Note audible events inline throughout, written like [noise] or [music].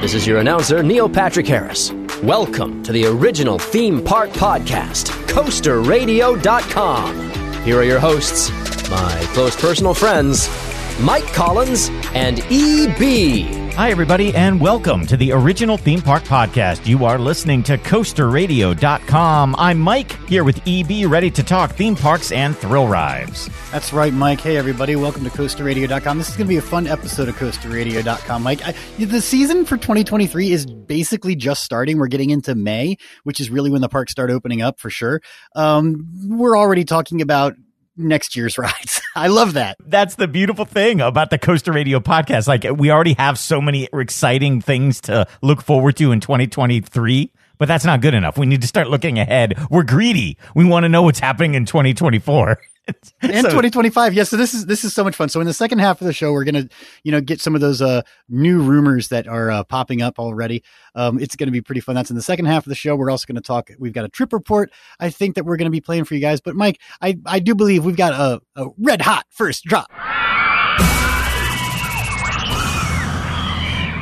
This is your announcer, Neil Patrick Harris. Welcome to the original theme park podcast, CoasterRadio.com. Here are your hosts, my close personal friends, Mike Collins and EB. Hi, everybody, and welcome to the original theme park podcast. You are listening to CoasterRadio.com. I'm Mike, here with EB, ready to talk theme parks and thrill rides. That's right, Mike. Hey, everybody, welcome to CoasterRadio.com. This is going to be a fun episode of CoasterRadio.com, Mike. I, the season for 2023 is basically just starting. We're getting into May, which is really when the parks start opening up for sure. Um, we're already talking about next year's [laughs] rides. I love that. That's the beautiful thing about the Coaster Radio podcast. Like we already have so many exciting things to look forward to in 2023. But that's not good enough. We need to start looking ahead. We're greedy. We want to know what's happening in 2024. [laughs] [laughs] and so, 2025 yes yeah, so this is this is so much fun so in the second half of the show we're gonna you know get some of those uh new rumors that are uh, popping up already um it's gonna be pretty fun that's in the second half of the show we're also gonna talk we've got a trip report i think that we're gonna be playing for you guys but mike i i do believe we've got a, a red hot first drop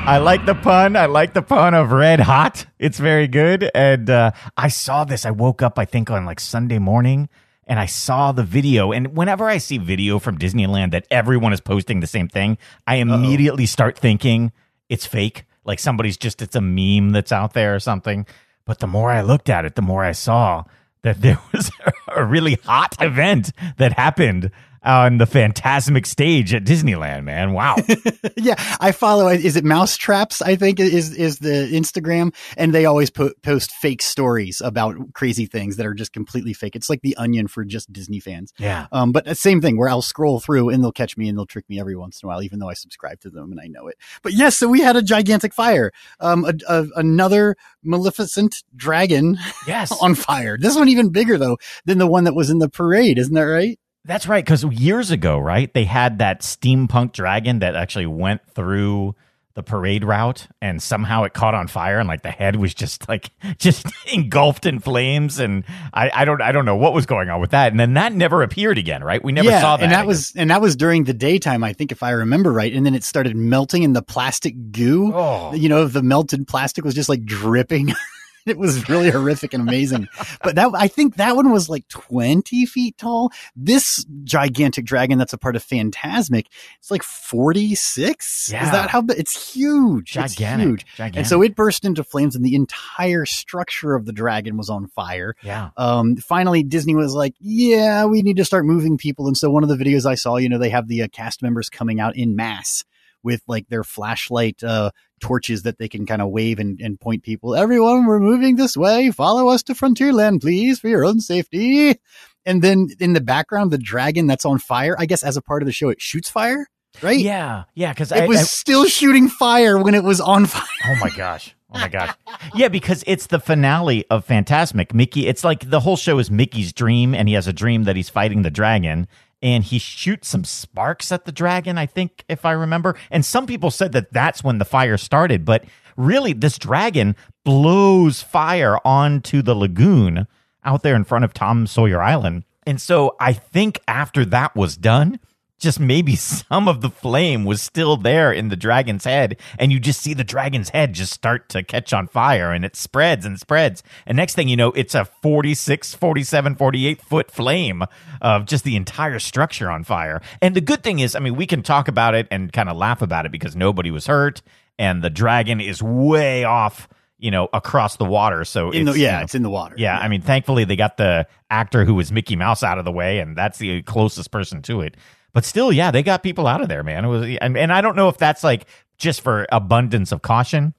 I like the pun. I like the pun of red hot. It's very good. And uh, I saw this. I woke up, I think, on like Sunday morning and I saw the video. And whenever I see video from Disneyland that everyone is posting the same thing, I immediately Uh-oh. start thinking it's fake. Like somebody's just, it's a meme that's out there or something. But the more I looked at it, the more I saw that [laughs] there was a really hot event that happened on the Fantasmic stage at Disneyland, man. Wow. [laughs] yeah, I follow. Is it Mousetraps? I think is is the Instagram, and they always po- post fake stories about crazy things that are just completely fake. It's like the Onion for just Disney fans. Yeah. Um, but same thing where I'll scroll through and they'll catch me and they'll trick me every once in a while, even though I subscribe to them and I know it. But yes, so we had a gigantic fire. Um, a, a, another Maleficent dragon. Yes. [laughs] on fire. This one even bigger though than the one that was in the parade. Isn't that right? That's right, because years ago, right, they had that steampunk dragon that actually went through the parade route and somehow it caught on fire and like the head was just like [laughs] just engulfed in flames and I, I don't I don't know what was going on with that and then that never appeared again right we never yeah, saw that and that again. was and that was during the daytime I think if I remember right and then it started melting in the plastic goo oh. you know the melted plastic was just like dripping [laughs] [laughs] it was really horrific and amazing. But that I think that one was like 20 feet tall. This gigantic dragon that's a part of Fantasmic, it's like 46. Yeah. Is that how it's huge? Gigantic. It's huge. Gigantic. And so it burst into flames and the entire structure of the dragon was on fire. Yeah. Um, finally Disney was like, yeah, we need to start moving people. And so one of the videos I saw, you know, they have the uh, cast members coming out in mass with like their flashlight uh, torches that they can kind of wave and, and point people. Everyone, we're moving this way. Follow us to Frontierland, please, for your own safety. And then in the background, the dragon that's on fire. I guess as a part of the show, it shoots fire, right? Yeah, yeah. Because it I, was I, still shooting fire when it was on fire. Oh my gosh. Oh my gosh. yeah, because it's the finale of Fantasmic. Mickey, it's like the whole show is Mickey's dream, and he has a dream that he's fighting the dragon and he shoots some sparks at the dragon, I think, if I remember. And some people said that that's when the fire started, but really, this dragon blows fire onto the lagoon out there in front of Tom Sawyer Island. And so I think after that was done, just maybe [laughs] some of the flame was still there in the dragon's head and you just see the dragon's head just start to catch on fire and it spreads and spreads and next thing you know it's a 46 47 48 foot flame of just the entire structure on fire and the good thing is i mean we can talk about it and kind of laugh about it because nobody was hurt and the dragon is way off you know, across the water. So in the, yeah, you know, it's in the water. Yeah, yeah, I mean, thankfully they got the actor who was Mickey Mouse out of the way, and that's the closest person to it. But still, yeah, they got people out of there, man. It was, and, and I don't know if that's like just for abundance of caution,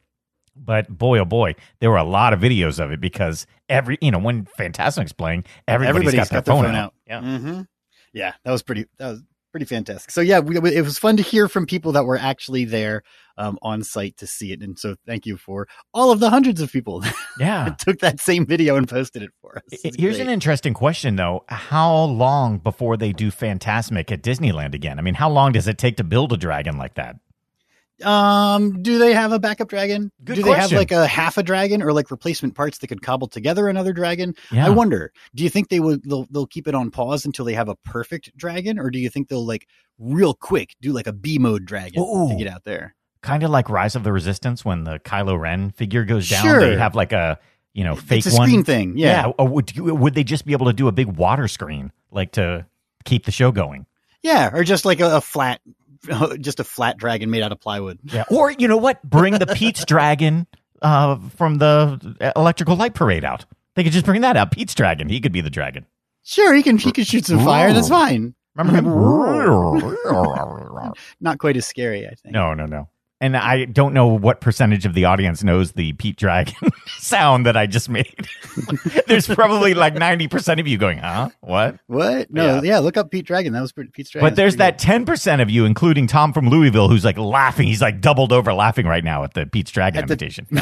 but boy, oh boy, there were a lot of videos of it because every, you know, when Fantasmic's playing, everybody's, everybody's got, got their phone, phone out. out. Yeah. Mm-hmm. Yeah, that was pretty. That was pretty fantastic. So yeah, we, it was fun to hear from people that were actually there um, on site to see it, and so thank you for all of the hundreds of people [laughs] yeah that took that same video and posted it for us. It's Here's great. an interesting question though: How long before they do Fantasmic at Disneyland again? I mean, how long does it take to build a dragon like that? Um, do they have a backup dragon? Good do they question. have like a half a dragon or like replacement parts that could cobble together another dragon? Yeah. I wonder. Do you think they would they'll, they'll keep it on pause until they have a perfect dragon, or do you think they'll like real quick do like a B mode dragon Ooh. to get out there? kind of like Rise of the Resistance when the Kylo Ren figure goes down. Sure. They have like a you know fake it's a one. screen thing. Yeah. Or would you, would they just be able to do a big water screen like to keep the show going? Yeah, or just like a, a flat, [laughs] just a flat dragon made out of plywood. Yeah. [laughs] Or you know what? Bring the Pete's Dragon uh, from the Electrical Light Parade out. They could just bring that out. Pete's Dragon. He could be the dragon. Sure, he can he can shoot some fire. That's fine. Remember him? [laughs] Not quite as scary, I think. no, no, no. And I don't know what percentage of the audience knows the Pete Dragon [laughs] sound that I just made. [laughs] There's probably like 90% of you going, huh? What? What? No, Yeah. yeah. look up Pete Dragon. That was pretty, Pete's Dragon. But there's that 10% of you, including Tom from Louisville, who's like laughing. He's like doubled over laughing right now at the Pete's Dragon At imitation. [laughs]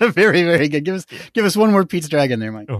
very, very good. Give us, give us one more Pete's Dragon there, Mike.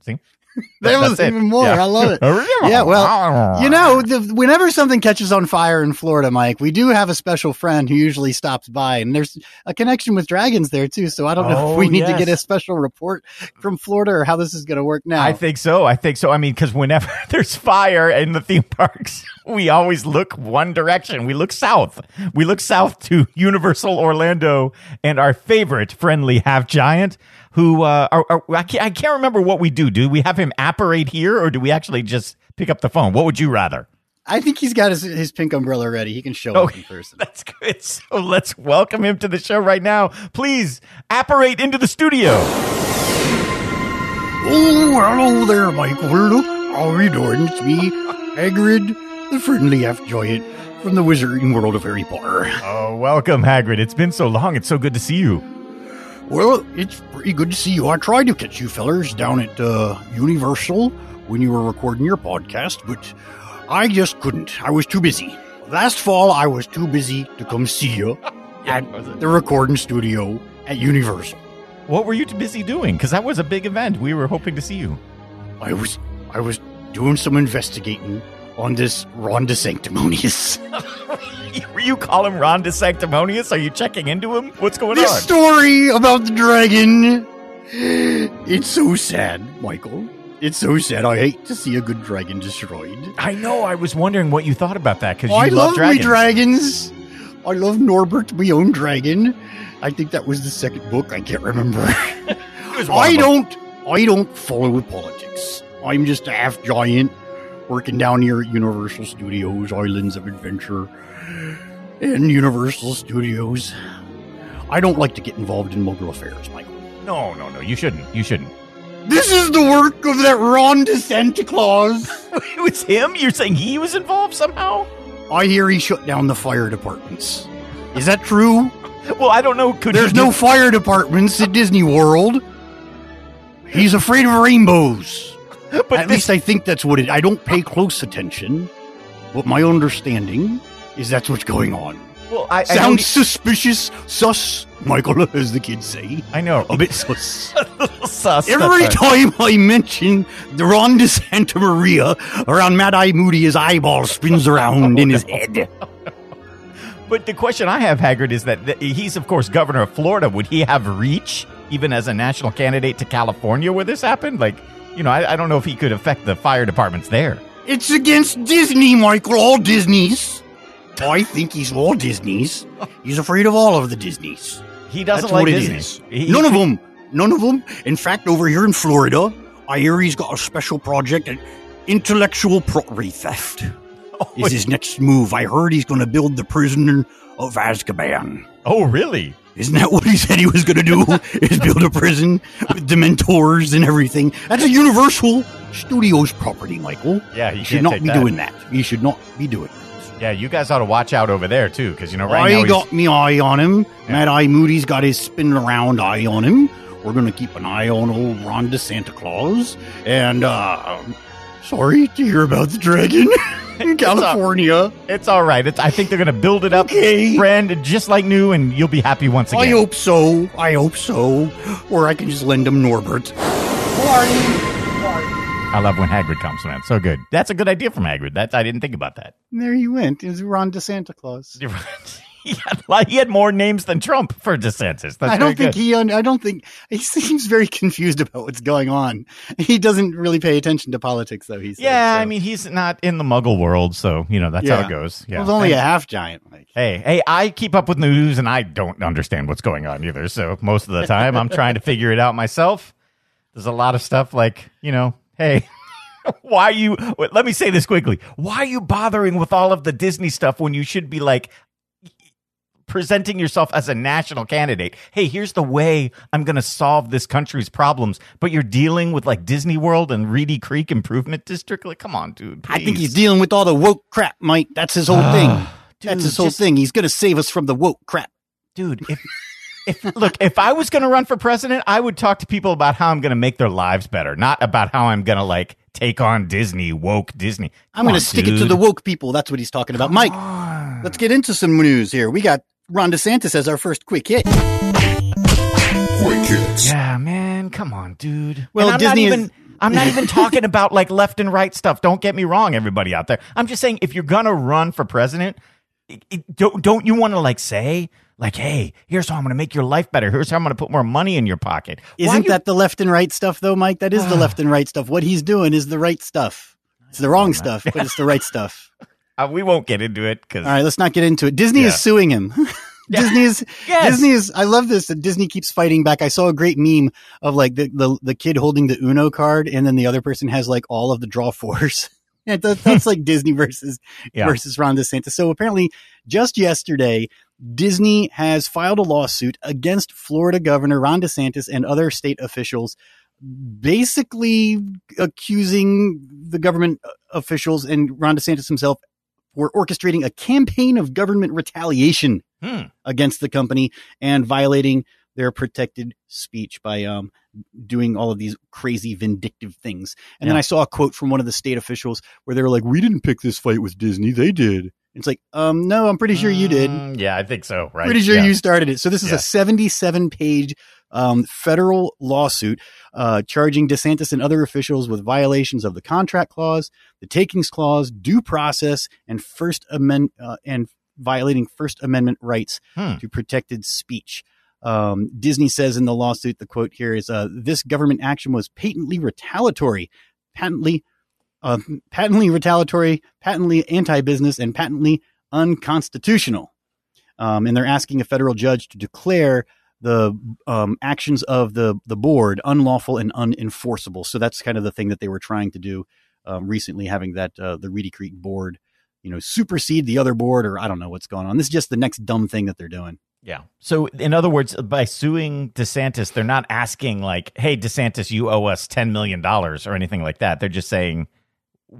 See? [laughs] That was it. even more. Yeah. I love it. [laughs] Yeah, well, ah. You know, the, whenever something catches on fire in Florida, Mike, we do have a special friend who usually stops by, and there's a connection with dragons there too. So I don't know Oh, if we oh, need to get a special report from Florida or how this is going to work now. I think so. I think so. I mean, because whenever [laughs] there's fire in the theme parks, we always look one direction. We look south. We look south to Universal Orlando and our favorite friendly half giant, who uh, are, are, I, can't, I can't remember what we do. Do we have him apparate here, or do we actually just pick up the phone? What would you rather? I think he's got his, his pink umbrella ready. He can show Oh, up in person. [laughs] That's good. So let's welcome him to the show right now. Please apparate into the studio. Oh, hello there, Michael. How are you doing? It's me, Hagrid, the friendly half giant from the wizarding world of Harry Potter. Oh, welcome, Hagrid. It's been so long. It's so good to see you. Well, it's pretty good to see you. I tried to catch you fellers down at uh, Universal when you were recording your podcast, but I just couldn't. I was too busy. Last fall, I was too busy to come see you [laughs] at the recording studio at Universal. What were you too busy doing? Because that was a big event. We were hoping to see you. I was I was doing some investigating on this Ron DeSanctimonious. [laughs] you call him Ron Sanctimonious? Are you checking into him? What's going this on? story about the dragon. It's so sad, Michael. It's so sad. I hate to see a good dragon destroyed. I know. I was wondering what you thought about that because you I love love dragons. dragons. I love Norbert, my own dragon. I think that was the second book. I can't remember. [laughs] It was one I don't. I don't follow politics. I'm just a half giant working down here at Universal Studios, Islands of Adventure, and Universal Studios. I don't like to get involved in Muggle affairs, Michael. No, no, no. You shouldn't. You shouldn't. This is the work of that Ron de Santa Claus. [laughs] it was him. You're saying he was involved somehow? I hear he shut down the fire departments. Is that true? [laughs] Well, I don't know. Could There's no do- fire departments at Disney World. He's afraid of rainbows. [laughs] But At this- least I think that's what it. I don't pay close attention, but my understanding is that's what's going on. well, I, I Sounds don't- suspicious, sus, Michael, [laughs] as the kids say. I know. A bit sus. [laughs] Sus. Every right. time I mention the Ron de Santa Maria around Mad Eye Moody, his eyeball spins around in his head. But the question I have, Hagrid, is that that he's, of course, governor of Florida. Would he have reach, even as a national candidate, to California where this happened? Like, you know, I, I don't know if he could affect the fire departments there. It's against Disney, Michael. All Disneys. I think he's all Disneys. He's afraid of all of the Disneys. He doesn't That's like what it Disney. is. He- None of them. None of them. In fact, over here in Florida, I hear he's got a special project intellectual property theft. [laughs] Oh, is his next move? I heard he's going to build the prisoner of Azkaban. Oh, really? Isn't that [laughs] what he said he was going to do? is build a prison with Dementors and everything? That's a Universal Studios property, Michael. Yeah, he You should can't be that. doing that. You should not be doing that. Yeah, you guys ought to watch out over there too, because you know right now I he's, got me eye on him. Mad Eye Moody's got his spinning around eye on him. We're gonna keep an eye on old Ron Santa Claus. And uh sorry to hear about the dragon [laughs] in California. it's all right. It's, I think they're going to build it up, Okay. friend, just like new, and you'll be happy once again. I hope so. I hope so. Or I can just lend him Norbert. Party. I love when Hagrid comes, man. So good. That's a good idea from Hagrid. That's I didn't think about that. There he went. It was Ron to Santa Claus. [laughs] [laughs] he, had, he had more names than Trump for DeSantis. That's I don't think good. he. I don't think he [laughs] seems very confused about what's going on. He doesn't really pay attention to politics, though. He's Yeah, so. I mean, he's not in the Muggle world, so you know that's how it goes. Yeah, was only And- a half giant. Like, Hey, hey, I keep up with news and I don't understand what's going on either. So most of the time I'm trying to figure it out myself. There's a lot of stuff like, you know, hey, [laughs] why you let me say this quickly. Why are you bothering with all of the Disney stuff when you should be like presenting yourself as a national candidate? Hey, here's the way I'm going to solve this country's problems, but you're dealing with like Disney World and Reedy Creek Improvement District? Like, come on, dude. I think he's dealing with all the woke crap, Mike. That's his whole ah, thing. That's his whole just- thing. He's going to save us from the woke crap. dude if if look if i was going to run for president i would talk to people about how i'm going to make their lives better not about how i'm going to like take on disney woke disney I'm going to stick it to the woke people. That's what he's talking about. Mike, let's get into some news here. We got Ron DeSantis as our first quick hit. Quick hits. yeah man come on dude Well, And i'm Disney not is- even i'm not even talking about like left and right stuff don't get me wrong everybody out there i'm just saying if you're going to run for president it, it- don't don't you want to like say like hey here's how i'm going to make your life better here's how i'm going to put more money in your pocket Isn't you- that the left and right stuff, though, Mike? That is the [sighs] left and right stuff. What he's doing is the right stuff. It's the wrong stuff, but it's the right stuff. [laughs] uh, we won't get into it because All right, let's not get into it. Disney Yeah. is suing him. [laughs] Disney is Yes. Disney is. I love this. That Disney keeps fighting back. I saw a great meme of like the the, the kid holding the Uno card, and then the other person has like all of the draw fours. [laughs] Yeah, that, that's like [laughs] Disney versus Yeah. versus Ron DeSantis. So apparently, just yesterday, Disney has filed a lawsuit against Florida Governor Ron DeSantis and other state officials, basically accusing the government uh, officials and Ron DeSantis himself for orchestrating a campaign of government retaliation Hmm. against the company and violating their protected speech by um, doing all of these crazy vindictive things. And then I saw a quote from one of the state officials where they were like, "We didn't pick this fight with Disney; they did." It's like, um, no, I'm pretty sure you did. Mm, Yeah, I think so. Right. Pretty sure Yeah. you started it. So this is Yeah. a 77 page um, federal lawsuit uh, charging DeSantis and other officials with violations of the contract clause, the takings clause, due process, and First Amendment uh, and violating First Amendment rights Hmm. to protected speech. Um, Disney says in the lawsuit, the quote here is, uh, "This government action was patently retaliatory, patently, uh, patently retaliatory, patently anti-business, and patently unconstitutional." Um, and they're asking a federal judge to declare the um, actions of the the board unlawful and unenforceable. So that's kind of the thing that they were trying to do um, recently, having that uh, the Reedy Creek board, you know, supersede the other board, or I don't know what's going on. This is just the next dumb thing that they're doing. Yeah. So, in other words, by suing DeSantis, they're not asking like, "Hey, DeSantis, you owe us ten million dollars" or anything like that. They're just saying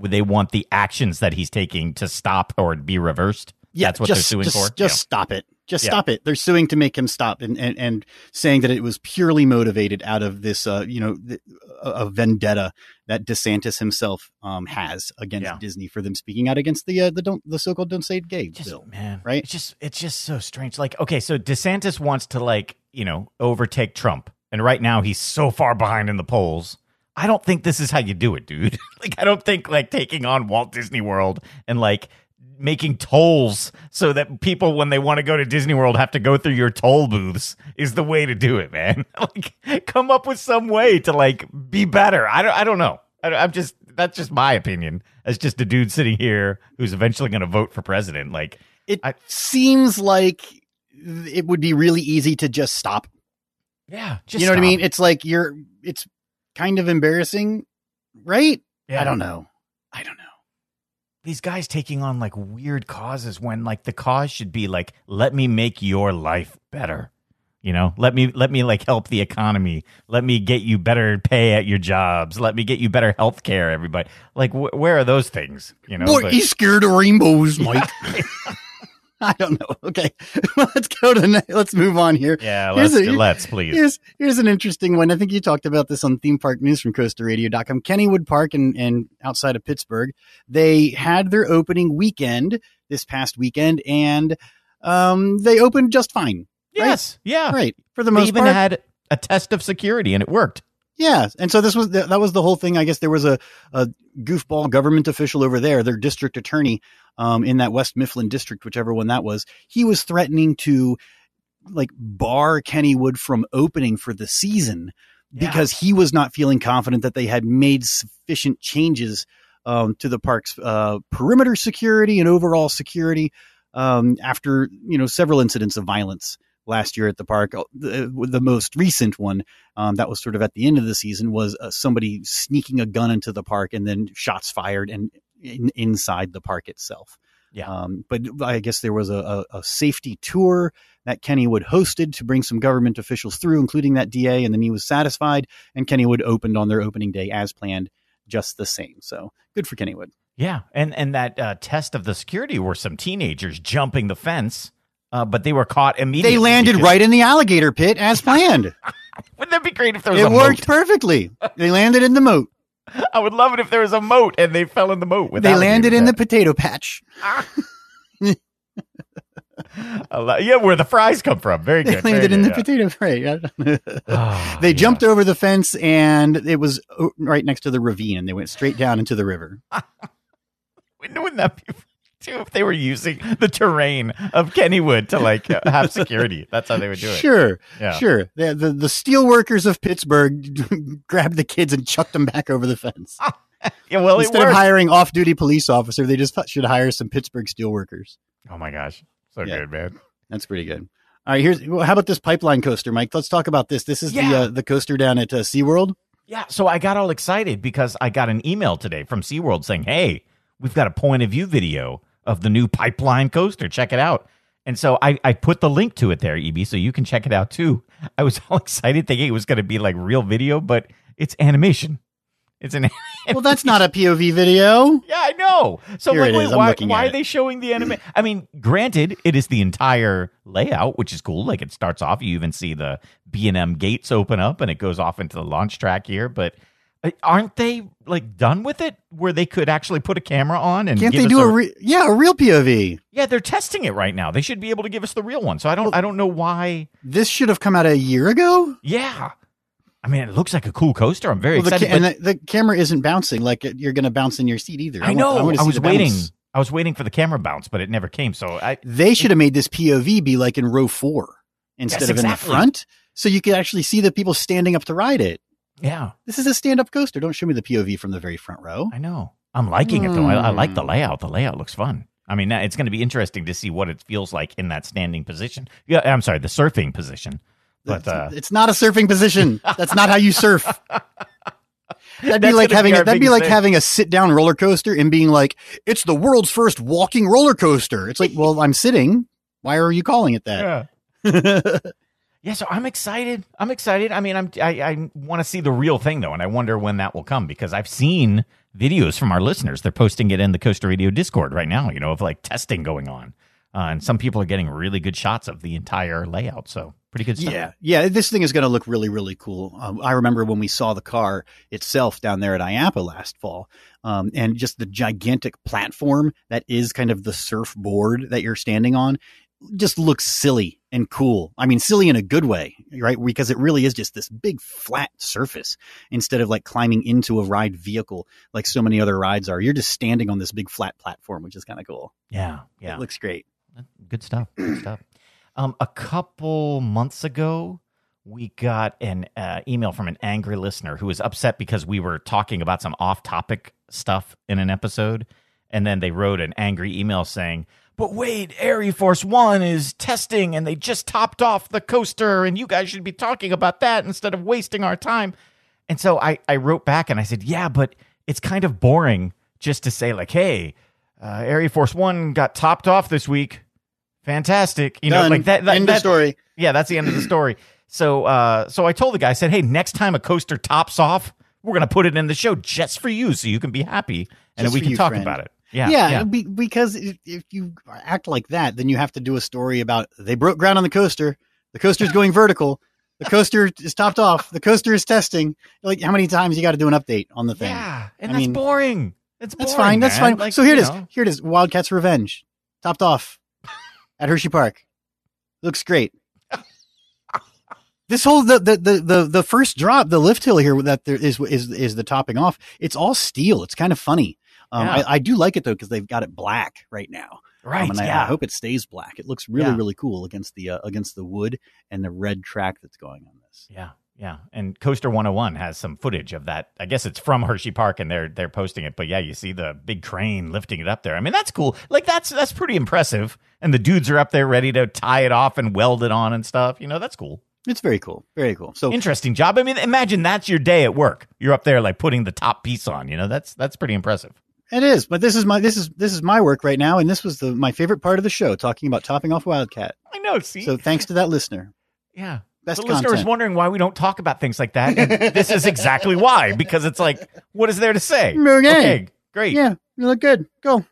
they want the actions that he's taking to stop or be reversed. That's what just, they're suing just, for. Just stop it. Just Yeah. stop it. They're suing to make him stop and, and, and saying that it was purely motivated out of this, uh, you know, th- a, a vendetta that DeSantis himself um, has against Yeah. Disney for them speaking out against the uh, the don't the so-called don't say it gay just bill. man right? it's just it's just so strange like okay so desantis wants to like you know overtake trump and right now he's so far behind in the polls i don't think this is how you do it dude [laughs] like i don't think like taking on walt disney world and like making tolls so that people when they want to go to disney world have to go through your toll booths is the way to do it man [laughs] like come up with some way to like be better i don't i don't know I, i'm just that's just my opinion as just a dude sitting here who's eventually going to vote for president like It I- seems like it would be really easy to just stop. Yeah, just you know what I mean? It's like you're. It's kind of embarrassing, right? Yeah. I don't know. I don't know. These guys taking on like weird causes when like the cause should be like, let me make your life better. You know, let me let me like help the economy. Let me get you better pay at your jobs. Let me get you better health care. Everybody, like, wh- where are those things? You know, Boy, but- he's scared of rainbows, Mike. [laughs] I don't know. [laughs] Okay, [laughs] let's go to. Let's move on here. yeah, let's a- let's please. Here's here's an interesting one. I think you talked about this on Theme Park News from CoasterRadio.com. Kennywood Park and, and outside of Pittsburgh, they had their opening weekend this past weekend, and um, they opened just fine. yes, yeah. Right for the They most even part. had a test of security and it worked. Yeah, and so this was the, that was the whole thing. I guess there was a, a goofball government official over there, their district attorney um, in that West Mifflin district, whichever one that was. He was threatening to like bar Kennywood from opening for the season Yeah. because he was not feeling confident that they had made sufficient changes um, to the park's uh, perimeter security and overall security um, after you know several incidents of violence last year at the park. Uh, The, the most recent one um, that was sort of at the end of the season was uh, somebody sneaking a gun into the park and then shots fired and in, inside the park itself. Yeah. Um, but I guess there was a, a, a safety tour that Kennywood hosted to bring some government officials through, including that DA, and then he was satisfied. And Kennywood opened on their opening day as planned, just the same. So good for Kennywood. Yeah, and and that uh, test of the security were some teenagers jumping the fence, uh, but they were caught immediately. They landed because- right in the alligator pit as planned. [laughs] Wouldn't that be great if there was it a worked moat? perfectly. They landed in the moat. [laughs] I would love it if there was a moat and they fell in the moat. With They landed in the [laughs] potato patch. it. Yeah, where the fries come from. Very They good. very landed in the good, potato right. Oh, they yeah. jumped over the fence and it was right next to the ravine and they went straight down into the river. Wouldn't that be too if they were using the terrain of Kennywood to like [laughs] have security? That's how they would do it. Sure, Yeah. sure. The, the the steel workers of Pittsburgh [laughs] grabbed the kids and chucked them back over the fence. [laughs] Yeah, well, Instead of hiring off-duty police officer, they just should hire some Pittsburgh steel workers. oh my gosh, so Yeah. good, man. That's pretty good. All right, here's well, how about this pipeline coaster, Mike? Let's talk about this. This is the uh, the coaster down at uh, SeaWorld. Yeah, so I got all excited because I got an email today from SeaWorld saying, "Hey, we've got a point of view video of the new pipeline coaster. Check it out." And so I, I put the link to it there, EB, so you can check it out too. I was [laughs] all excited thinking it was going to be like real video, but it's animation. It's an animation. [laughs] Well, that's not a POV video. Yeah, I know. So Here like, it wait, why, why are they showing the anime? I mean, granted, it is the entire layout, which is cool. Like it starts off, you even see the B and M gates open up, and it goes off into the launch track here. But aren't they like done with it, where they could actually put a camera on and Can't they do a, a re- yeah a real POV? yeah? They're testing it right now. They should be able to give us the real one. So I don't, I don't know why. This should have come out a year ago. Yeah, I mean, it looks like a cool coaster. I'm very Well, the excited. ca- but- and the, the camera isn't bouncing like you're going to bounce in your seat either. I want- know. I, wanna see was waiting. bounce. I was waiting for the camera bounce, but it never came. So I, They should have made this POV be like in row four instead Yes, of in the front, so you could actually see the people standing up to ride it. Yeah. This is a stand-up coaster. Don't show me the POV from the very front row. I know. I'm liking it though. I, I like the Hmm. layout. The layout looks fun. I mean, it's going to be interesting to see what it feels like in that standing position. Yeah, I'm sorry, the surfing position. But it's, uh, it's not a surfing position. That's not how you surf. [laughs] That'd be That's like having be a, that'd be like thing. having a sit down roller coaster and being like, it's the world's first walking roller coaster. It's like, well, I'm sitting. Why are you calling it that? yeah. [laughs] [laughs] yeah, so I'm excited. I'm excited. I mean, I'm I, I want to see the real thing though, and I wonder when that will come because I've seen videos from our listeners. They're posting it in the Coaster Radio Discord right now. You know, of like testing going on, uh, and some people are getting really good shots of the entire layout. So pretty good stuff. Yeah, yeah. This thing is going to look really, really cool. Um, I remember when we saw the car itself down there at IAAPA last fall, um, and just the gigantic platform that is kind of the surfboard that you're standing on, just looks silly and cool. I mean, silly in a good way, right? Because it really is just this big flat surface instead of like climbing into a ride vehicle like so many other rides are. You're just standing on this big flat platform, which is kind of cool. yeah, yeah. It looks great. Good stuff. Good stuff. Um, a couple months ago, we got an uh, email from an angry listener who was upset because we were talking about some off-topic stuff in an episode, and then they wrote an angry email saying, "But wait, Air Force One is testing, and they just topped off the coaster, and you guys should be talking about that instead of wasting our time." And so I, I wrote back and I said, "Yeah, but it's kind of boring just to say like, hey." Uh, Air Force One got topped off this week fantastic you know like that, that End of story. yeah that's the end of the story so uh so i told the guy i said hey next time a coaster tops off we're gonna put it in the show just for you so you can be happy and Just we can you, talk friend. about it yeah yeah, yeah Be, because if, if you act like that, then you have to do a story about they broke ground on the coaster. The coaster's going vertical. The coaster is topped off. The coaster is testing. Like how many times you got to do an update on the thing? Yeah, and I that's mean, boring it's That's boring, fine. That's fine. Like, so here it is. know. Here it is. Wildcats Revenge, topped off at Hershey Park. Looks great. This whole the, the the the the first drop, the lift hill here that there is is is the topping off. It's all steel. It's kind of funny. Um, Yeah. I, I do like it though because they've got it black right now. Right. Um, and I. I hope it stays black. It looks really Yeah. really cool against the uh, against the wood and the red track that's going on this. Yeah, yeah. And Coaster 101 has some footage of that. I guess it's from Hershey Park and they're they're posting it. But yeah, you see the big crane lifting it up there. I mean, that's cool. Like that's that's pretty impressive. And the dudes are up there ready to tie it off and weld it on and stuff. You know, that's cool. It's very cool. Very cool. So Interesting job. I mean, imagine that's your day at work. You're up there like putting the top piece on, you know. That's that's pretty impressive. It is, but this is my this is this is my work right now, and this was the my favorite part of the show, talking about topping off Wildcat. I know, see? So thanks to that listener. yeah. Best the listener was wondering why we don't talk about things like that. And this is exactly why, because it's like, what is there to say? [laughs] Okay. great. Yeah, you look good. Go.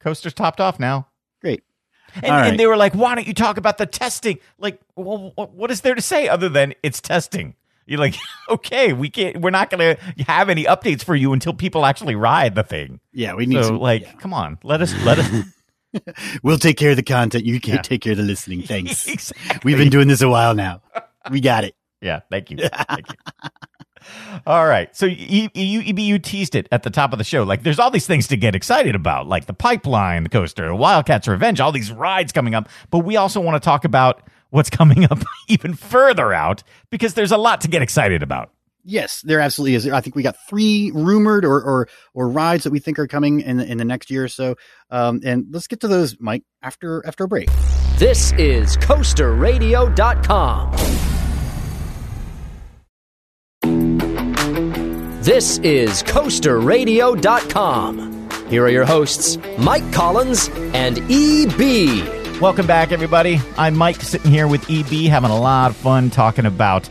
Coaster's topped off now. Great. And, right. and they were like, why don't you talk about the testing? Like, well, what is there to say other than it's testing? You're like, [laughs] okay, we can't, we're not going to have any updates for you until people actually ride the thing. Yeah, we need So, some. like, yeah. come on, let us, let us. [laughs] we'll take care of the content. You can Yeah. take care of the listening. [laughs] Thanks. Exactly. We've been doing this a while now. We got it. Yeah, thank you. Thank you. All right. So you, you you teased it at the top of the show. Like there's all these things to get excited about, like the pipeline the coaster, Wildcats Revenge, all these rides coming up. But we also want to talk about what's coming up [laughs] even further out because there's a lot to get excited about. Yes, there absolutely is. I think we got three rumored or or, or rides that we think are coming in the, in the next year or so. Um, and let's get to those, Mike, after after a break. This is CoasterRadio.com. This is CoasterRadio.com. Here are your hosts, Mike Collins and EB. Welcome back, everybody. I'm Mike, sitting here with EB, having a lot of fun talking about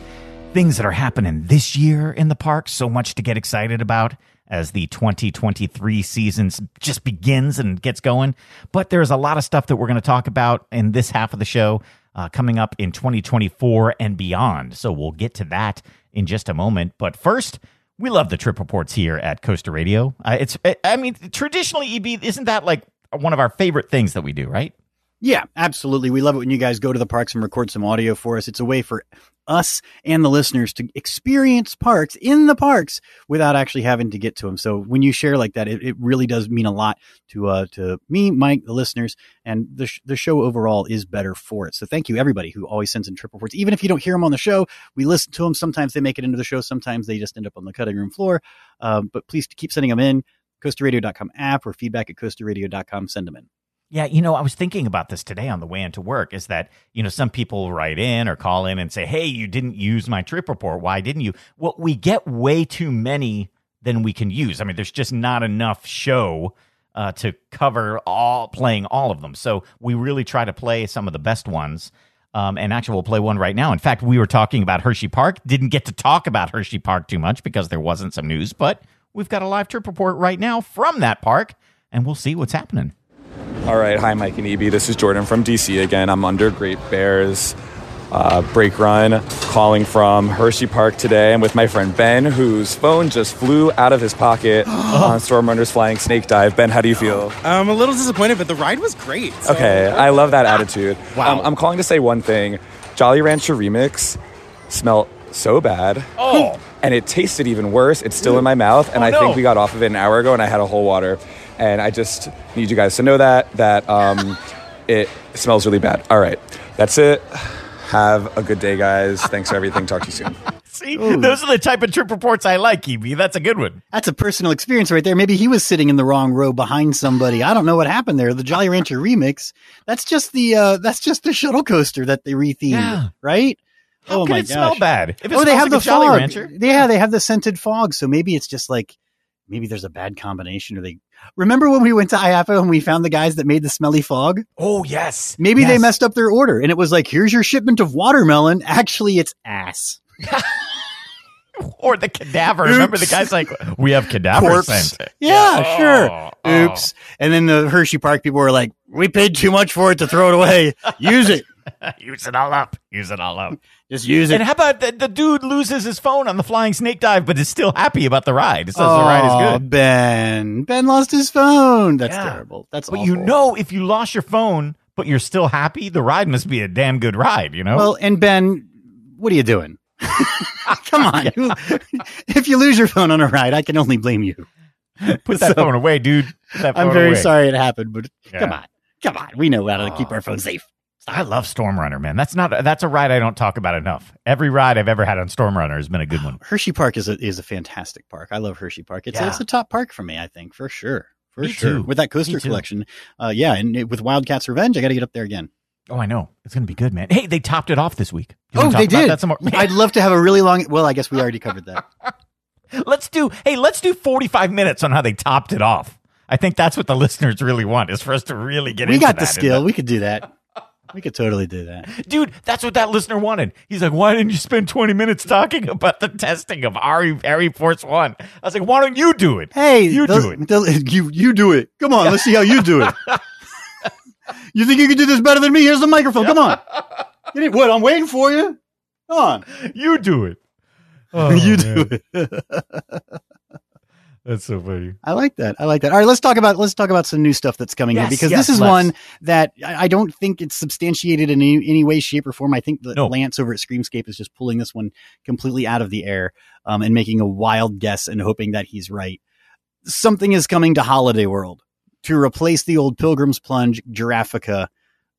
things that are happening this year in the park. So much to get excited about as the 2023 season just begins and gets going. But there's a lot of stuff that we're going to talk about in this half of the show uh, coming up in 2024 and beyond. So we'll get to that in just a moment. But first, we love the trip reports here at Coaster Radio. Uh, it's, I mean, traditionally, EB, isn't that like one of our favorite things that we do, right? Yeah, absolutely. We love it when you guys go to the parks and record some audio for us. It's a way for us and the listeners to experience parks in the parks without actually having to get to them. So when you share like that, it, it really does mean a lot to uh, to me, Mike, the listeners, and the sh- the show overall is better for it. So thank you everybody who always sends in trip reports. Even if you don't hear them on the show, we listen to them. Sometimes they make it into the show. Sometimes they just end up on the cutting room floor. Um, but please keep sending them in. CoasterRadio.com app or feedback at CoasterRadio.com. Send them in. Yeah, you know, I was thinking about this today on the way into work is that, you know, some people write in or call in and say, hey, you didn't use my trip report. Why didn't you? Well, we get way too many than we can use. I mean, there's just not enough show uh, to cover all playing all of them. So we really try to play some of the best ones. Um, and actually, we'll play one right now. In fact, we were talking about Hershey Park. Didn't get to talk about Hershey Park too much because there wasn't some news, but we've got a live trip report right now from that park, and we'll see what's happening. All right, hi Mike and EB. This is Jordan from DC again. I'm under Great Bears uh, brake run, calling from Hershey Park today. I'm with my friend Ben, whose phone just flew out of his pocket [gasps] on Storm Runner's Flying Snake Dive. Ben, how do you feel? I'm a little disappointed, but the ride was great. so- Okay, I love that attitude. [laughs] Wow. Um, I'm calling to say one thing. Jolly Rancher Remix smelled so bad. Oh. And it tasted even worse. It's still in my mouth, and Oh, I no. think we got off of it an hour ago, and I had a whole water. And I just need you guys to know that that um, it smells really bad. All right, that's it. Have a good day, guys. Thanks for everything. Talk to you soon. [laughs] See, those are the type of trip reports I like, EB. That's a good one. That's a personal experience right there. Maybe he was sitting in the wrong row behind somebody. I don't know what happened there. The Jolly Rancher remix. That's just the uh that's just the shuttle coaster that they rethemed, Yeah. right? How oh can my it smell bad? If it Oh, they have like the Jolly fog. Rancher. Yeah, they have the scented fog. So maybe it's just like maybe there's a bad combination or they Remember when we went to IAAPA and we found the guys that made the smelly fog? Oh yes. Maybe they messed up their order and it was like, here's your shipment of watermelon. Actually, it's ass. [laughs] or the cadaver. Remember the guy's like, we have cadaver scent. Yeah, Oh, sure. oh. Oops. And then the Hershey Park people were like, we paid too much for it to throw it away. Use it. [laughs] Use it all up. Use it all up. Just use it. And how about the, the dude loses his phone on the flying snake dive, but is still happy about the ride? It says the ride is Oh, good. Ben. Ben lost his phone. That's Yeah. terrible. That's But awful. you know, if you lost your phone, but you're still happy, the ride must be a damn good ride. You know. Well, and Ben, what are you doing? [laughs] Come on. [laughs] if you lose your phone on a ride, I can only blame you. Put that So- phone away, dude. Put that I'm very away. sorry it happened, but come on. Come on. We know how to keep Oh. our phones safe. I love Storm Runner, man. That's not that's a ride I don't talk about enough. Every ride I've ever had on Storm Runner has been a good one. [sighs] Hershey Park is a is a fantastic park. I love Hershey Park. It's Yeah. it's a top park for me, I think, for sure. For Me sure. too. With that coaster collection. Uh, yeah, and it- with Wildcats Revenge, I got to get up there again. Oh, I know. It's going to be good, man. Hey, they topped it off this week. You Oh, they did. That some more? [laughs] I'd love to have a really long. Well, I guess we already covered that. [laughs] let's do. Hey, let's do 45 minutes on how they topped it off. I think that's what the [laughs] listeners really want is for us to really get we got the skill. We could do that. We could totally do that. Dude, that's what that listener wanted. He's like, why didn't you spend 20 minutes talking about the testing of Ari, Ari Force One? I was like, why don't you do it? Hey, You do it. you you do it. Come on, let's see how you do it. [laughs] you think you can do this better than me? Here's the microphone. Come on. [laughs] You need- What? I'm waiting for you. Come on. You do it. [laughs] Oh, you man. do it. That's so funny. I like that. I like that. All right, let's talk about let's talk about some new stuff that's coming in because yes, this is let's. one that I I don't think it's substantiated in any, any way, shape, or form. I think that No. Lance over at Screamscape is just pulling this one completely out of the air um, and making a wild guess and hoping that he's right. Something is coming to Holiday World to replace the old Pilgrim's Plunge Giraffica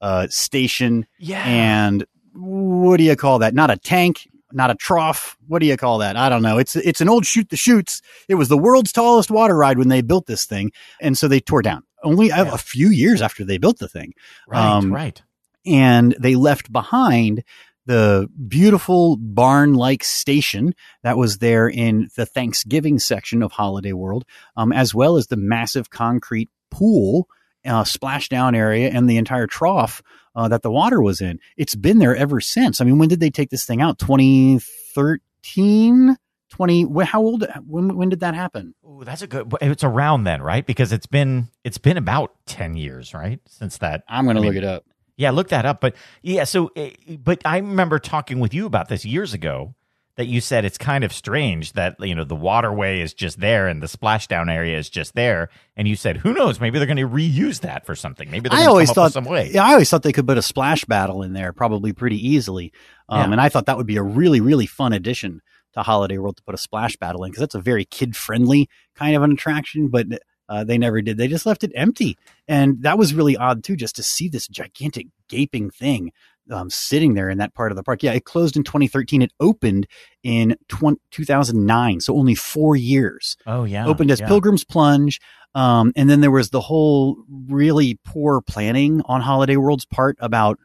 uh, station Yeah. and what do you call that? Not a tank, not a trough. What do you call that? I don't know. It's it's an old shoot the shoots. It was the world's tallest water ride when they built this thing, and so they tore down only a, Yeah. a few years after they built the thing, right, um, right. and they left behind the beautiful barn like station that was there in the Thanksgiving section of Holiday World, um, as well as the massive concrete pool, uh, splashdown area, and the entire trough uh, that the water was in. It's been there ever since. I mean, when did they take this thing out? 2013? 20 how old when when did that happen Ooh, that's a good. It's around then, right? Because it's been it's been about ten years, right, since that. i'm going to I mean, look it up Yeah, look that up. But yeah, so eh, but I remember talking with you about this years ago. That you said it's kind of strange that you know the waterway is just there and the splashdown area is just there, and you said who knows maybe they're going to reuse that for something. Maybe they're I always come up with thought, some way. yeah, I always thought they could put a splash battle in there, probably pretty easily. Um, Yeah. And I thought that would be a really, really fun addition to Holiday World to put a splash battle in because that's a very kid friendly kind of an attraction. But uh, they never did. They just left it empty, and that was really odd too, just to see this gigantic gaping thing um, sitting there in that part of the park. Yeah, it closed in 2013. It opened in 20, 2009, so only four years Oh yeah, opened as yeah. Pilgrim's Plunge. Um, and then there was the whole really poor planning on Holiday World's part about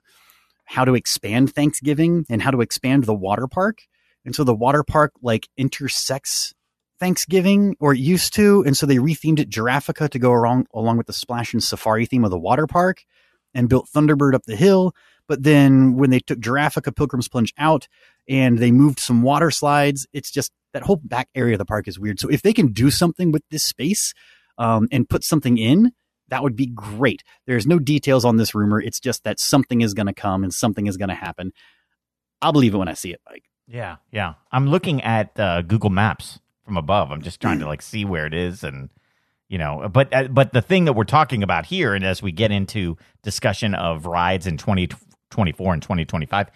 how to expand Thanksgiving and how to expand the water park. And so the water park like intersects Thanksgiving or it used to. And so they rethemed it Giraffica to go along, along with the Splashin' Safari theme of the water park and built Thunderbird up the hill. But then when they took Giraffica Pilgrim's Plunge out and they moved some water slides, it's just that whole back area of the park is weird. So if they can do something with this space um, and put something in, that would be great. There's no details on this rumor. It's just that something is going to come and something is going to happen. I'll believe it when I see it, Mike. Yeah, yeah. I'm looking at uh, Google Maps from above. I'm just trying to like see where it is, and you know, but uh, but the thing that we're talking about here, and as we get into discussion of rides in 2024 and 2025,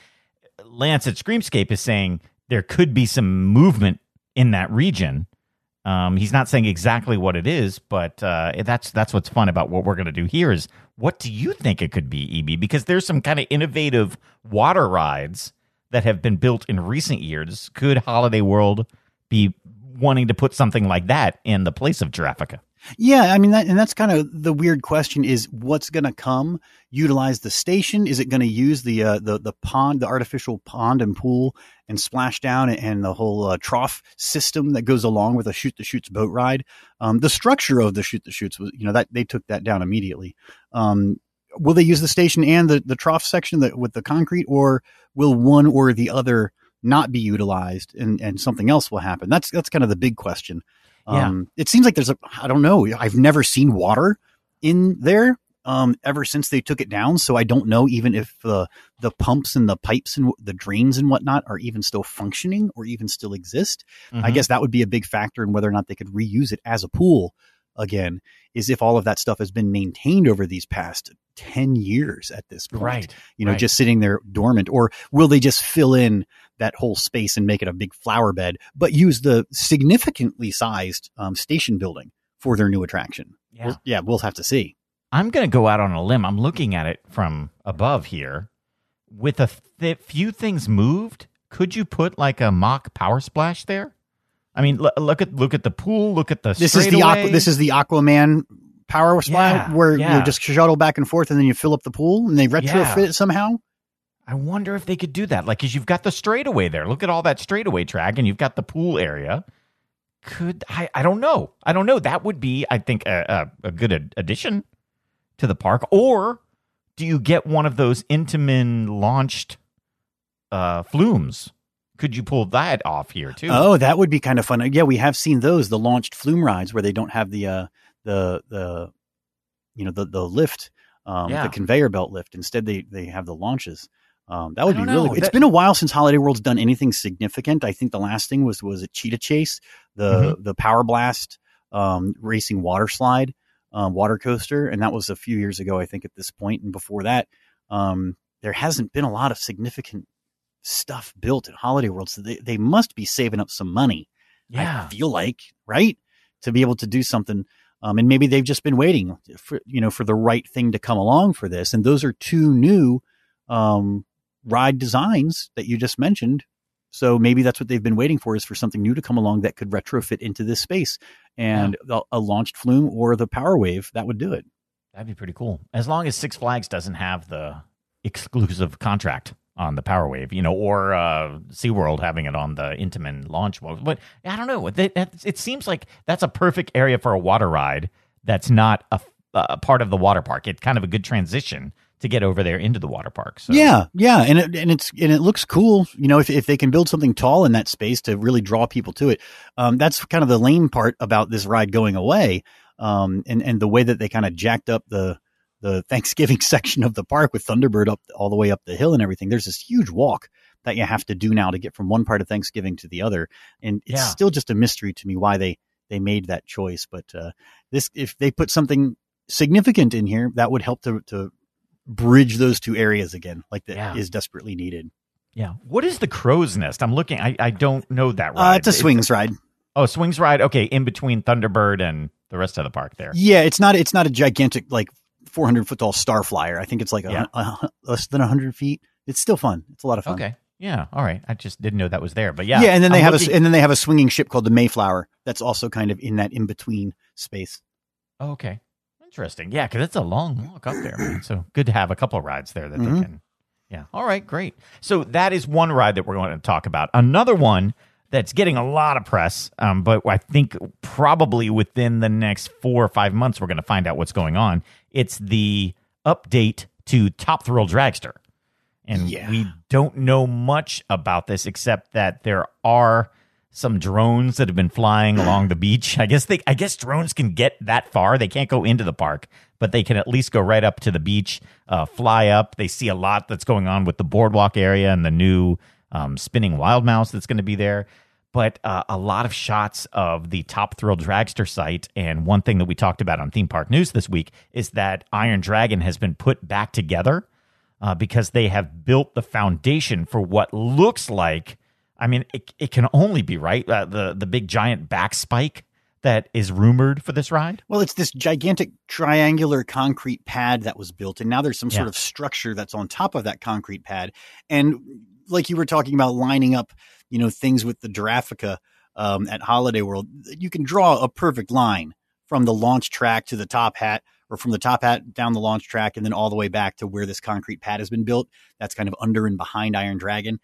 Lance at Screamscape is saying there could be some movement in that region. Um, he's not saying exactly what it is, but uh, that's that's what's fun about what we're going to do here. Is what do you think it could be, EB? Because there's some kind of innovative water rides that have been built in recent years. Could Holiday World be wanting to put something like that in the place of Giraffica? Yeah, I mean that, and that's kind of the weird question: is what's going to come? Utilize the station? Is it going to use the uh, the the pond, the artificial pond and pool, and splash down and the whole uh, trough system that goes along with a shoot the shoots boat ride? Um, the structure of the shoot the shoots was, you know, that they took that down immediately. Um, will they use the station and the the trough section that with the concrete, or will one or the other not be utilized and and something else will happen? That's that's kind of the big question. Yeah. Um, it seems like there's a, I don't know. I've never seen water in there, um, ever since they took it down. So I don't know even if the, the pumps and the pipes and the drains and whatnot are even still functioning or even still exist. I Mhm. guess that would be a big factor in whether or not they could reuse it as a pool again, is if all of that stuff has been maintained over these past 10 years at this point right. you know, right. just sitting there dormant, or will they just fill in that whole space and make it a big flower bed, but use the significantly sized um, station building for their new attraction. Yeah. We'll- yeah, we'll have to see. I'm going to go out on a limb. I'm looking at it from above here. With a th- few things moved, could you put like a Mack power splash there? I mean, l- look at look at the pool. Look at the This is the aqua, this is the Aquaman power splash Yeah, where yeah. you just shuttle back and forth and then you fill up the pool and they retrofit Yeah. it somehow. I wonder if they could do that. Like, because you've got the straightaway there. Look at all that straightaway track, and you've got the pool area. Could I? I don't know. I don't know. That would be, I think, a, a, a good ad- addition to the park. Or do you get one of those Intamin launched uh, flumes? Could you pull that off here too? Oh, that would be kind of fun. Yeah, we have seen those the launched flume rides where they don't have the uh, the the you know the the lift, um, Yeah. the conveyor belt lift. Instead, they they have the launches. Um, that would be really. know. It's That- been a while since Holiday World's done anything significant. I think the last thing was was a Cheetah Chase, the Mm-hmm. the Power Blast um, racing water slide, um, water coaster, and that was a few years ago. I think at this point, and before that, um, there hasn't been a lot of significant stuff built at Holiday World. So they, they must be saving up some money. yeah. I feel like, right? To be able to do something. Um, and maybe they've just been waiting for, you know, for the right thing to come along for this. And those are two new, um, ride designs that you just mentioned. So maybe that's what they've been waiting for is for something new to come along that could retrofit into this space and a, a launched flume or the power wave that would do it. That'd be pretty cool. As long as Six Flags doesn't have the exclusive contract on the Power Wave, you know, or uh, SeaWorld having it on the Intamin launch mode. But I don't know. It seems like that's a perfect area for a water ride that's not a, a part of the water park. It's kind of a good transition to get over there into the water park. So. Yeah, yeah, and it, and it's and it looks cool. You know, if if they can build something tall in that space to really draw people to it, um, that's kind of the lame part about this ride going away. Um, and and the way that they kind of jacked up the the [laughs] Thanksgiving section of the park with Thunderbird up all the way up the hill and everything. There's this huge walk that you have to do now to get from one part of Thanksgiving to the other, and it's Yeah. still just a mystery to me why they they made that choice. But uh, this, if they put something significant in here, that would help to to bridge those two areas again, like that is Yeah. desperately needed. Yeah. What is the crow's nest? I'm looking. I, I don't know that Uh, it's a swings ride. Oh, swings ride. Okay, in between Thunderbird and the rest of the park there. Yeah, it's not it's not a gigantic like 400 foot tall star flyer. I think it's like a, Yeah. a- less than 100 feet. It's still fun. It's a lot of fun. Okay. Yeah. All right. I just didn't know that was there. But yeah. Yeah, and then they I'm have looking- a and then they have a swinging ship called the Mayflower. That's also kind of in that in between space. Oh, okay. Interesting. Yeah, because it's a long walk up there. man. So good to have a couple of rides there that they can. Yeah. All right. Great. So that is one ride that we're going to talk about. Another one that's getting a lot of press, um, but I think probably within the next four or five months we're going to find out what's going on. It's the update to Top Thrill Dragster, and Yeah. we don't know much about this except that there are some drones that have been flying along the beach. I guess they I guess drones can get that far. They can't go into the park, but they can at least go right up to the beach, uh, fly up. They see a lot that's going on with the boardwalk area and the new um, spinning wild mouse that's going to be there. But uh, a lot of shots of the Top Thrill Dragster site. And one thing that we talked about on Theme Park News this week is that Iron Dragon has been put back together uh, because they have built the foundation for what looks like. I mean, it, it can only be right uh, the the big giant back spike that is rumored for this ride. Well, it's this gigantic triangular concrete pad that was built, and now there's some Yeah. sort of structure that's on top of that concrete pad. And like you were talking about lining up, you know, things with the Giraffica um, at Holiday World, you can draw a perfect line from the launch track to the top hat, or from the top hat down the launch track, and then all the way back to where this concrete pad has been built. That's kind of under and behind Iron Dragon.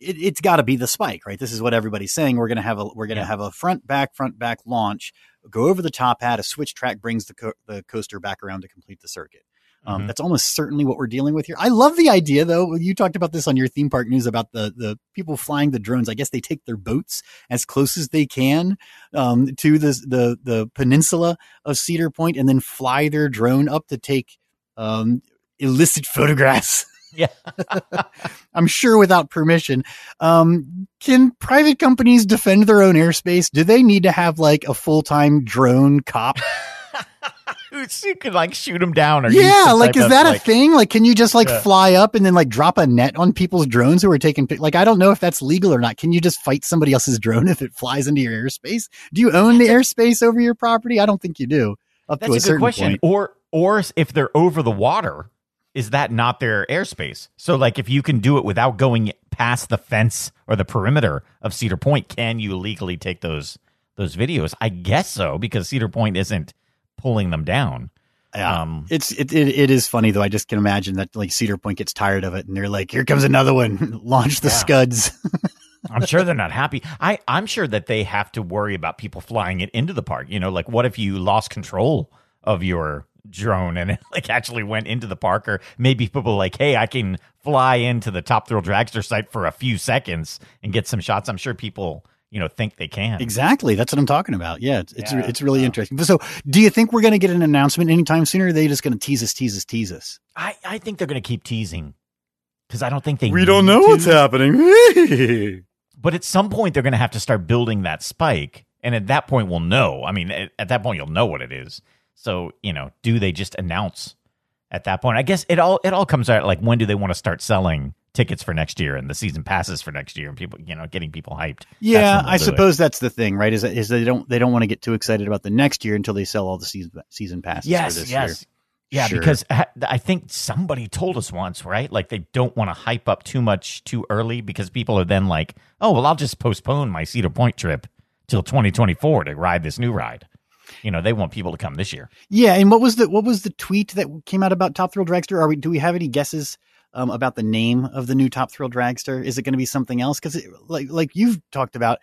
It, it's got to be the spike, right? This is what everybody's saying. We're gonna have a we're gonna Yeah. have a front back front back launch go over the top hat. A switch track brings the co- the coaster back around to complete the circuit. Um, Mhm. That's almost certainly what we're dealing with here. I love the idea, though. You talked about this on your theme park news about the the people flying the drones. I guess they take their boats as close as they can um, to the the the peninsula of Cedar Point, and then fly their drone up to take um, illicit photographs. [laughs] Yeah. [laughs] I'm sure without permission. Um, can private companies defend their own airspace? Do they need to have like a full time drone cop? [laughs] you could like shoot them down or yeah, like is of, that a like- thing? Like, can you just like Yeah. fly up and then like drop a net on people's drones who are taking? pic- Like, I don't know if that's legal or not. Can you just fight somebody else's drone if it flies into your airspace? Do you own the airspace over your property? I don't think you do. Up That's to a, a, good question. point. Or or if they're over the water, is that not their airspace? So like if you can do it without going past the fence or the perimeter of Cedar Point, can you legally take those those videos? I guess so because Cedar Point isn't pulling them down. Yeah. Um, It's it, it it is funny though. I just can imagine that like Cedar Point gets tired of it and they're like, "Here comes another one. [laughs] Launch the Yeah. scuds." [laughs] I'm sure they're not happy. I, I'm sure that they have to worry about people flying it into the park. You know, like what if you lost control of your drone and it [laughs] like actually went into the park or maybe people like, hey, I can fly into the Top Thrill Dragster site for a few seconds and get some shots. I'm sure people, you know, think they can. exactly. That's what I'm talking about. Yeah, it's it's, Yeah. it's really interesting. So, do you think we're going to get an announcement anytime soon, or are they just going to tease us, tease us, tease us? I, I think they're going to keep teasing because I don't think they We don't know to. what's happening. [laughs] But at some point, they're going to have to start building that spike. And at that point, we'll know. I mean, at, at that point, you'll know what it is. So, you know, do they just announce at that point? I guess it all it all comes out like when do they want to start selling tickets for next year and the season passes for next year and people, you know, getting people hyped. Yeah, That's when they'll I do it. suppose that's the thing, right? Is that, is they don't they don't want to get too excited about the next year until they sell all the season season passes for Yes, this yes. year. Yeah, Sure. because I I think somebody told us once, right? Like they don't want to hype up too much too early because people are then like, oh, well, I'll just postpone my Cedar Point trip till 2024 to ride this new ride. You know, they want people to come this year. Yeah, and what was the what was the tweet that came out about Top Thrill Dragster? Are we do we have any guesses um, about the name of the new Top Thrill Dragster? Is it going to be something else? Because like like you've talked about,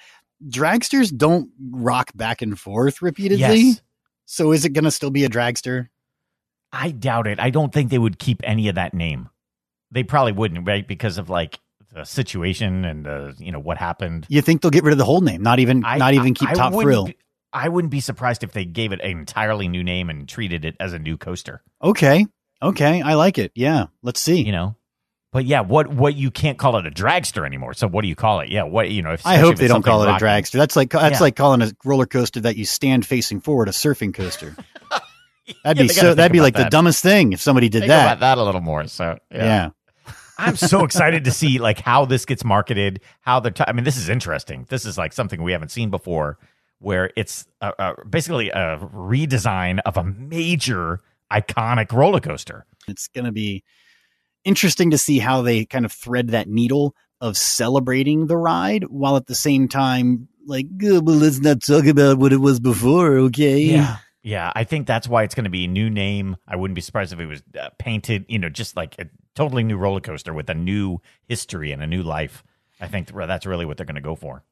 dragsters don't rock back and forth repeatedly. Yes. So is it going to still be a dragster? I doubt it. I don't think they would keep any of that name. They probably wouldn't, right? Because of like the situation and uh, you know what happened. You think they'll get rid of the whole name? Not even I- not even keep I Top Thrill? I wouldn't be surprised if they gave it an entirely new name and treated it as a new coaster. Okay, okay, I like it. Yeah, let's see. you know. But yeah, what what you can't call it a dragster anymore. So what do you call it? Yeah, what you know? If, I hope they don't call it a dragster. That's like that's Yeah. like calling a roller coaster that you stand facing forward a surfing coaster. That'd Yeah, be so. That'd be like the dumbest thing if somebody did Think that. about that a little more. So yeah. I'm so [laughs] excited to see like how this gets marketed. How the I mean, this is interesting. This is like something we haven't seen before, where it's a, a, basically a redesign of a major iconic roller coaster. It's going to be interesting to see how they kind of thread that needle of celebrating the ride while at the same time, like, "Good, well, let's not talk about what it was before, okay? Yeah, Yeah, I think that's why it's going to be a new name. I wouldn't be surprised if it was uh, painted, you know, just like a totally new roller coaster with a new history and a new life. I think that's really what they're going to go for.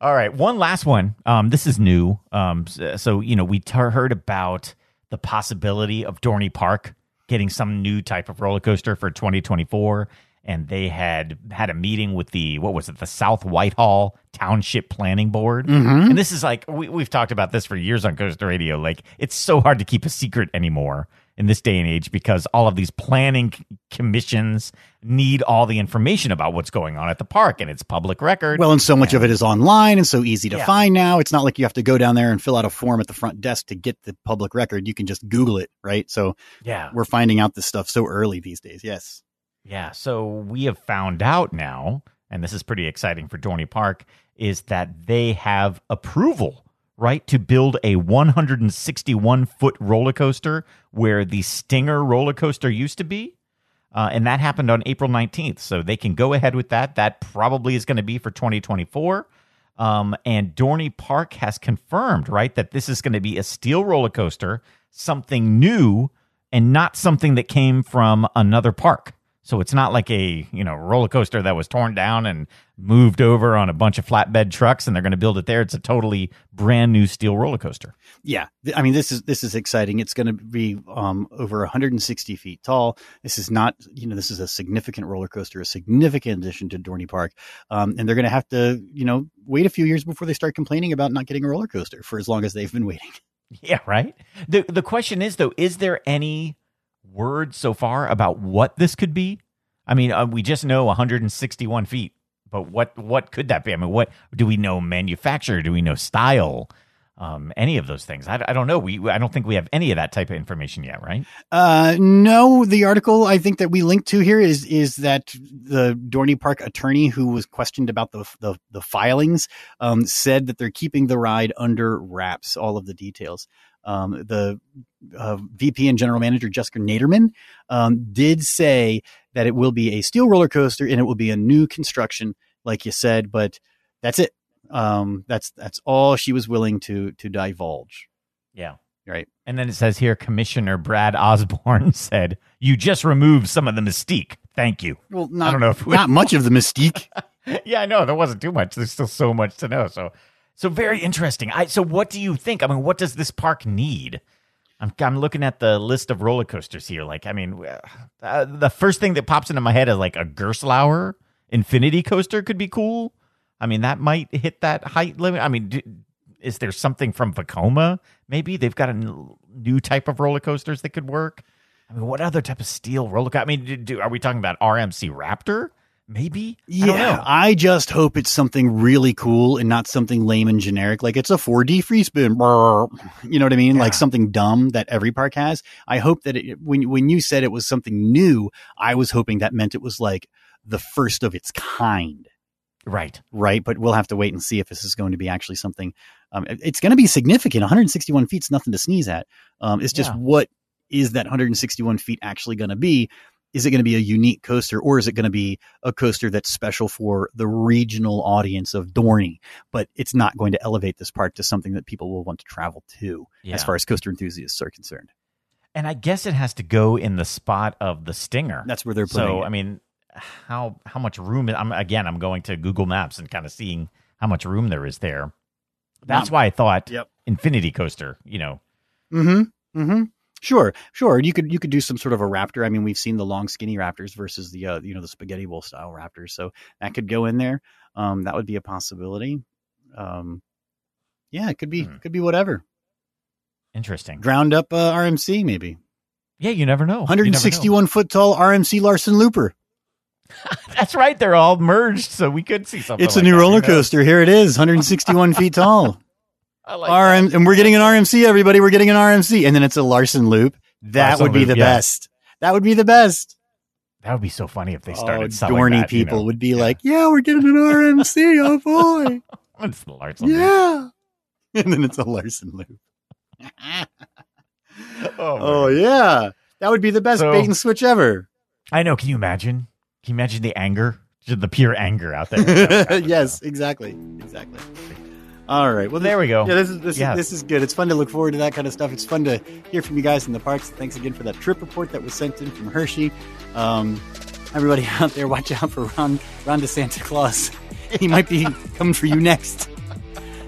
All right, one last one. Um, this is new. Um, so you know, we t- heard about the possibility of Dorney Park getting some new type of roller coaster for 2024, and they had had a meeting with the what was it, the South Whitehall Township Planning Board. Mhm. And this is like we, we've talked about this for years on Coaster Radio. Like it's so hard to keep a secret anymore in this day and age because all of these planning commissions need all the information about what's going on at the park, and it's public record. Well, and so much of it is online and so easy to Yeah. find now. It's not like you have to go down there and fill out a form at the front desk to get the public record. You can just Google it, right? So yeah, we're finding out this stuff so early these days. Yes. Yeah, so we have found out now, and this is pretty exciting for Dorney Park, is that they have approval, right, to build a 161 foot roller coaster where the Stinger roller coaster used to be. Uh, and that happened on April 19th. So they can go ahead with that. That probably is going to be for 2024. Um, and Dorney Park has confirmed, right, that this is going to be a steel roller coaster, something new and not something that came from another park. So it's not like a you know roller coaster that was torn down and moved over on a bunch of flatbed trucks, and they're going to build it there. It's a totally brand new steel roller coaster. Yeah, I mean this is this is exciting. It's going to be um, over 160 feet tall. This is not, you know, this is a significant roller coaster, a significant addition to Dorney Park, um, and they're going to have to, you know, wait a few years before they start complaining about not getting a roller coaster for as long as they've been waiting. [laughs] Yeah, right. the The question is though, is there any word so far about what this could be? I mean, uh, we just know 161 feet, but what what could that be? I mean, what do we know? Manufacturer? Do we know style? um, any of those things. I, I don't know. We I don't think we have any of that type of information yet, right? Uh, no, the article I think that we linked to here is is that the Dorney Park attorney who was questioned about the the, the filings um, said that they're keeping the ride under wraps, all of the details. Um, the uh, VP and General Manager Jessica Naderman um, did say that it will be a steel roller coaster and it will be a new construction, like you said, but that's it. Um, that's that's all she was willing to to divulge. Yeah. Right. And then it says here, Commissioner Brad Osborne [laughs] said, "You just removed some of the mystique. Thank you." Well, not, don't know if we- not much of the [laughs] mystique. yeah, I know there wasn't too much. There's still so much to know. So, so very interesting. I so what do you think? I mean, what does this park need? I'm I'm looking at the list of roller coasters here. Like, I mean, uh, the first thing that pops into my head is like a Gerstlauer Infinity coaster could be cool. I mean, that might hit that height limit. I mean, do, is there something from Vekoma? Maybe they've got a n- new type of roller coasters that could work. I mean, what other type of steel roller? co- I mean, do, do, are we talking about RMC Raptor? Maybe. Yeah, know. I, just hope it's something really cool and not something lame and generic. Like it's a 4D free spin. You know what I mean? Like something dumb that every park has. I hope that it, when when you said it was something new, I was hoping that meant it was like the first of its kind. Right. Right, but we'll have to wait and see if this is going to be actually something. Um, it's going to be significant. 161 feet is nothing to sneeze at. Um, it's just Yeah. what is that 161 feet actually going to be? Is it going to be a unique coaster, or is it going to be a coaster that's special for the regional audience of Dorney? But it's not going to elevate this park to something that people will want to travel to, Yeah. as far as coaster enthusiasts are concerned. And I guess it has to go in the spot of the Stinger. That's where they're putting so. it. I mean, how how much room? I'm again. I'm going to Google Maps and kind of seeing how much room there is there. That's why I thought Yep. Infinity Coaster. You know, Mm-hmm. Mm-hmm. Sure, sure. You could you could do some sort of a raptor. I mean, we've seen the long, skinny raptors versus the uh, you know the spaghetti bowl style raptors, so that could go in there. Um, that would be a possibility. Um, yeah, it could be Hmm. could be whatever. interesting. Ground up uh, RMC maybe. Yeah, you never know. You never know. 161 foot tall RMC Larson Looper. [laughs] That's right. They're all merged, so we could see something. It's a like new that. Roller coaster. Here it is, 161 feet tall. I like RM, and we're getting an RMC. Everybody, we're getting an RMC, and then it's a Larson Loop. That Larson would be Loop, the yeah. best. That would be the best. that. would be so funny if they Oh, started selling Dorney that, you people know. would be like, "Yeah, we're getting an RMC. Oh [laughs] boy, It's the Larson. yeah!" [laughs] And then it's a Larson Loop. [laughs] Oh, Oh yeah, that would be the best So- bait and switch ever. I know. Can you imagine? Can you imagine the anger, the pure anger out there? yes, exactly, exactly. All right. Well, There we go. Yeah, this is this, Yeah. is this is good. It's fun to look forward to that kind of stuff. It's fun to hear from you guys in the parks. Thanks again for that trip report that was sent in from Hershey. Um, everybody [laughs] out there, watch out for Ron Ron DeSanta Claus. [laughs] He might be coming for you next.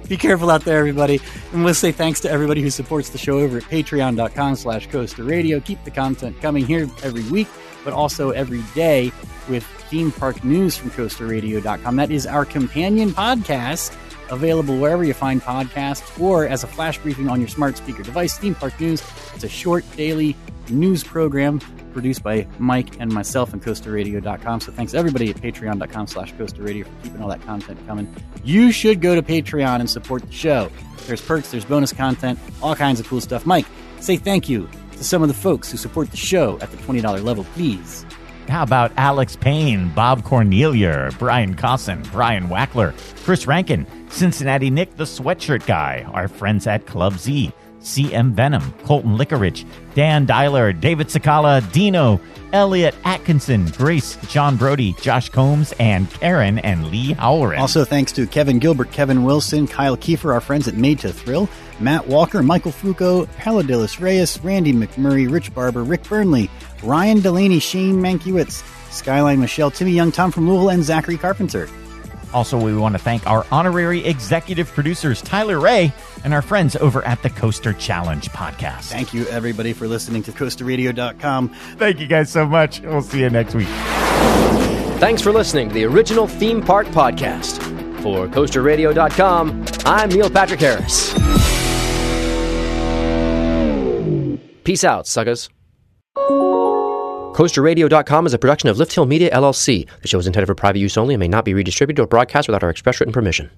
Be careful out there, everybody. And we'll say thanks to everybody who supports the show over at patreon.com slash coaster radio. Keep the content coming here every week, but also every day with theme park news from coasterradio.com. That is our companion podcast, available wherever you find podcasts or as a flash briefing on your smart speaker device. Theme Park News. It's a short daily news program produced by Mike and myself and coasterradio.com. So thanks everybody at patreon.com slash coasterradio for keeping all that content coming. You should go to Patreon and support the show. There's perks, there's bonus content, all kinds of cool stuff. Mike, say thank you to some of the folks who support the show at the $20 level, please. How about Alex Payne, Bob Cornelia, Brian Cosson, Brian Wackler, Chris Rankin, Cincinnati Nick, the sweatshirt guy, our friends at Club Z, CM Venom, Colton Licorice, Dan Dyler, David Sakala, Dino, Elliot Atkinson, Grace, John Brody, Josh Combs, and Karen and Lee Howren. Also, thanks to Kevin Gilbert, Kevin Wilson, Kyle Kiefer, our friends at Made to Thrill, Matt Walker, Michael Foucault, Paladillis Reyes, Randy McMurray, Rich Barber, Rick Burnley, Ryan Delaney, Shane Mankiewicz, Skyline Michelle, Timmy Young, Tom from Louisville, and Zachary Carpenter. Also, we want to thank our honorary executive producers, Tyler Ray, and our friends over at the Coaster Challenge podcast. Thank you, everybody, for listening to CoasterRadio.com. Thank you guys so much. We'll see you next week. Thanks for listening to the original Theme Park Podcast. For CoasterRadio.com, I'm Neil Patrick Harris. Peace out, suckers. CoasterRadio.com is a production of Lift Hill Media LLC. The show is intended for private use only and may not be redistributed or broadcast without our express written permission.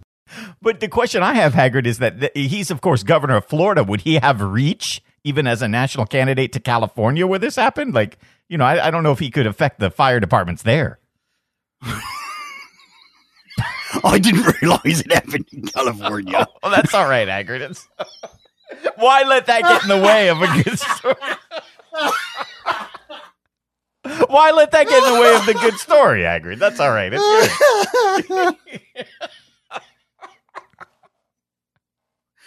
But the question I have, Hagrid, is that th- he's, of course, governor of Florida. Would he have reach even as a national candidate to California where this happened? Like, you know, I, I don't know if he could affect the fire departments there. [laughs] I didn't realize it happened in California. [laughs] Oh, that's all right, Hagrid. [laughs] Why let that get in the way of a good story? Why let that get in the way of the good story, Hagrid? That's all right. It's good.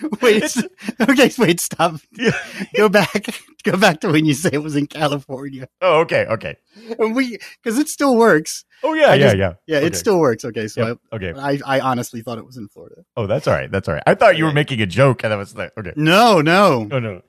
[laughs] wait, [laughs] okay, wait, stop. [laughs] Go back. Go back to when you say it was in California. Oh, okay, okay. And we, because it still works. Oh, yeah, I yeah, just- yeah. Yeah, Okay. it still works. Okay, so Yep, okay. I, I, I honestly thought it was in Florida. Oh, that's all right. That's all right. I thought you were making a joke, and that was like, okay. No, no. Oh no.